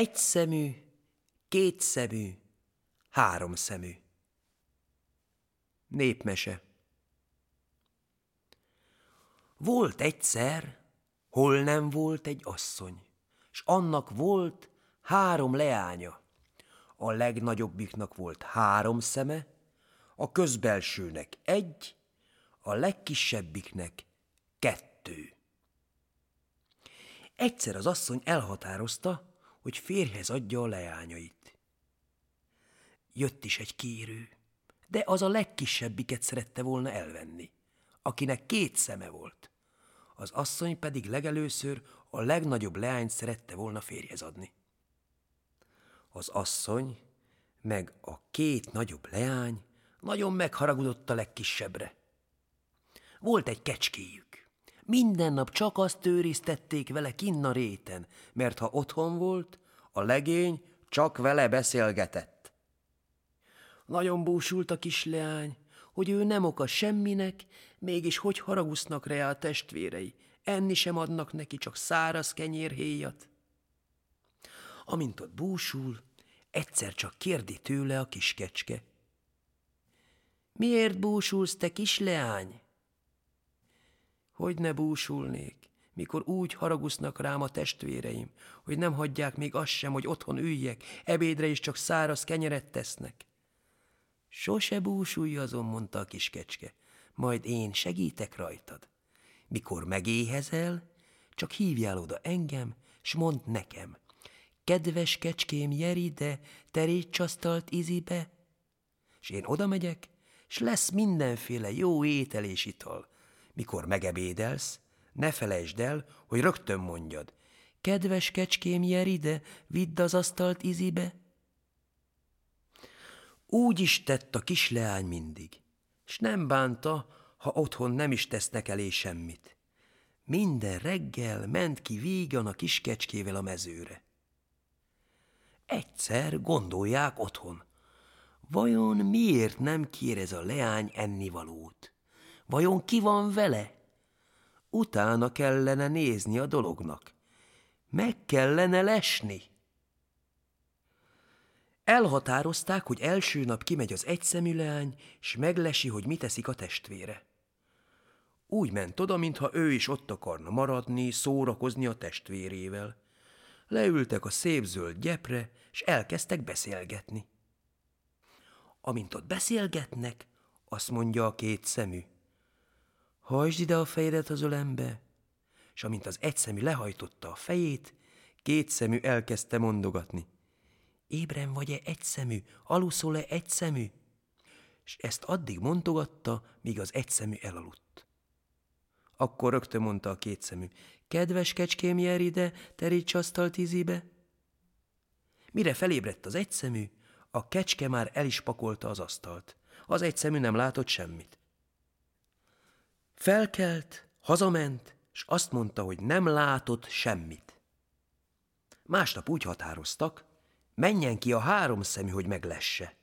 Egy szemű, két szemű, három szemű. Népmese Volt egyszer, hol nem volt egy asszony, s annak volt három leánya. A legnagyobbiknak volt három szeme, a közbelsőnek egy, a legkisebbiknek kettő. Egyszer az asszony elhatározta, hogy férjhez adja a leányait. Jött is egy kérő, de az a legkisebbiket szerette volna elvenni, akinek két szeme volt. Az asszony pedig legelőször a legnagyobb leányt szerette volna férjhez adni. Az asszony meg a két nagyobb leány nagyon megharagudott a legkisebbre. Volt egy kecskéjük. Minden nap csak azt őriztették vele kinn a réten, mert ha otthon volt, a legény csak vele beszélgetett. Nagyon búsult a kisleány, hogy ő nem oka semminek, mégis hogy haragusznak rá a testvérei, enni sem adnak neki, csak száraz kenyérhéjat. Amint ott búsul, egyszer csak kérdi tőle a kiskecske. Miért búsulsz, te kisleány? Hogy ne búsulnék, mikor úgy haragusznak rám a testvéreim, hogy nem hagyják még azt sem, hogy otthon üljek, ebédre is csak száraz kenyeret tesznek. Sose búsulj azon, mondta a kiskecske, majd én segítek rajtad. Mikor megéhezel, csak hívjál oda engem, s mondd nekem, kedves kecském, jeri ide, teríts asztalt izibe, és én oda megyek, s lesz mindenféle jó étel és ital, mikor megebédelsz, ne felejtsd el, hogy rögtön mondjad. Kedves kecském, jer ide, vidd az asztalt izibe. Úgy is tett a kisleány mindig, s nem bánta, ha otthon nem is tesznek elé semmit. Minden reggel ment ki vígan a kiskecskével a mezőre. Egyszer gondolják otthon, vajon miért nem kér ez a leány ennivalót? Vajon ki van vele? Utána kellene nézni a dolognak. Meg kellene lesni. Elhatározták, hogy első nap kimegy az egyszemű leány, és meglesi, hogy mit teszik a testvére. Úgy ment oda, mintha ő is ott akarna maradni, szórakozni a testvérével. Leültek a szép zöld gyepre, és elkezdtek beszélgetni. Amint ott beszélgetnek, azt mondja a két szemű. Hajtsd ide a fejedet az ölembe, és amint az egyszemű lehajtotta a fejét, kétszemű elkezdte mondogatni. Ébren vagy-e egyszemű, aluszol-e egyszemű? És ezt addig mondogatta, míg az egyszemű elaludt. Akkor rögtön mondta a kétszemű, kedves kecském, jár ide, teríts asztalt ízibe. Mire felébredt az egyszemű, a kecske már el is pakolta az asztalt. Az egyszemű nem látott semmit. Felkelt, hazament, és azt mondta, hogy nem látott semmit. Másnap úgy határoztak, menjen ki a három szemű, hogy meglesse.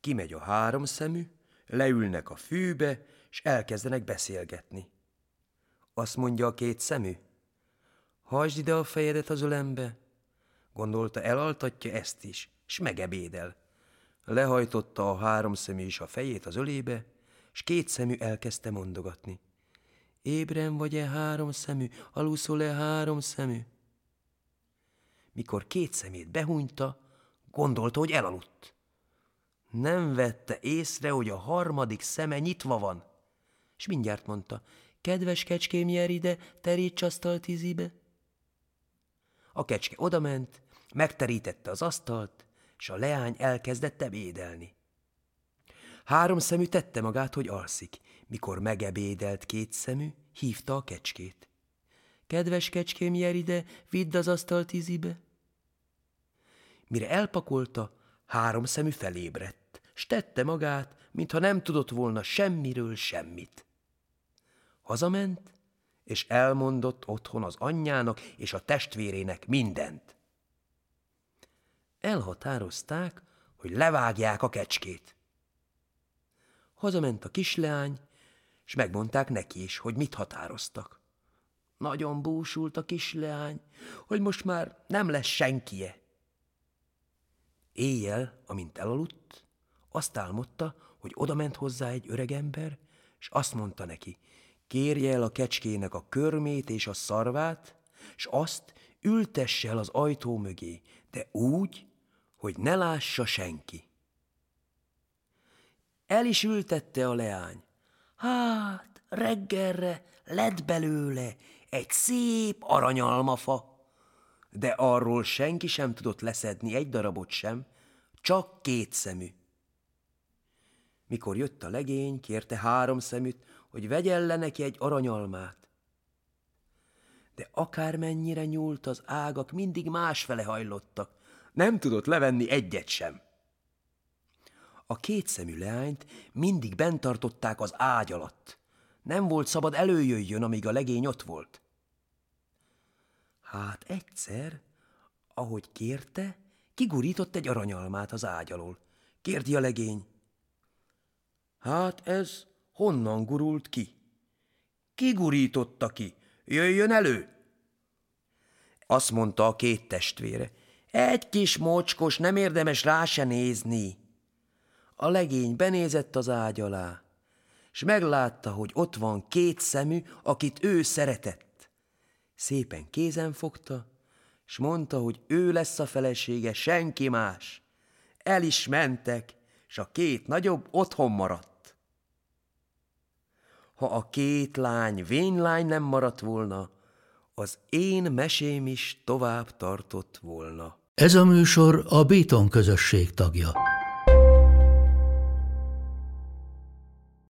Kimegy a három szemű, leülnek a fűbe, és elkezdenek beszélgetni. Azt mondja a két szemű, hajtsd ide a fejedet az ölembe. Gondolta, elaltatja ezt is, és megebédel. Lehajtotta a három szemű is a fejét az ölébe, s két szemű elkezdte mondogatni. Ébren vagy-e három szemű, aluszol-e három szemű? Mikor két szemét behunyta, gondolta, hogy elaludt. Nem vette észre, hogy a harmadik szeme nyitva van, és mindjárt mondta, kedves kecském, jár ide, teríts asztalt izibe. A kecske odament, megterítette az asztalt, és a leány elkezdett ebédelni. Három szemű tette magát, hogy alszik. Mikor megebédelt két szemű, hívta a kecskét. Kedves kecském, jár ide, vidd az asztalt izibe. Mire elpakolta, három szemű felébredt, s tette magát, mintha nem tudott volna semmiről semmit. Hazament, és elmondott otthon az anyjának és a testvérének mindent. Elhatározták, hogy levágják a kecskét. Hazament a kisleány, és megmondták neki is, hogy mit határoztak. nagyon búsult a kisleány, hogy most már nem lesz senkie. Éjjel, amint elaludt, azt álmodta, hogy odament hozzá egy öregember, és azt mondta neki, kérje el a kecskének a körmét és a szarvát, és azt ültesse el az ajtó mögé, de úgy, hogy ne lássa senki. El is ültette a leány. Hát, reggelre lett belőle egy szép aranyalmafa, de arról senki sem tudott leszedni egy darabot sem, csak két szemű. Mikor jött a legény, kérte három szeműt, hogy vegyen le neki egy aranyalmát. De akármennyire nyúlt az ágak, mindig másfele hajlottak, nem tudott levenni egyet sem. A kétszemű leányt mindig bent tartották az ágy alatt. Nem volt szabad előjöjjön, amíg a legény ott volt. Hát egyszer, ahogy kérte, kigurított egy aranyalmát az ágy alól. Kérdi a legény. Hát ez honnan gurult ki? Ki gurította ki? Jöjjön elő! Azt mondta a két testvére. Egy kis mocskos, nem érdemes rá se nézni. A legény benézett az ágy alá, és meglátta, hogy ott van két szemű, akit ő szeretett. Szépen kézen fogta, és mondta, hogy ő lesz a felesége, senki más. El is mentek, és a két nagyobb otthon maradt. Ha a két lány vénylány nem maradt volna, az én mesém is tovább tartott volna. Ez a műsor a Béton közösség tagja.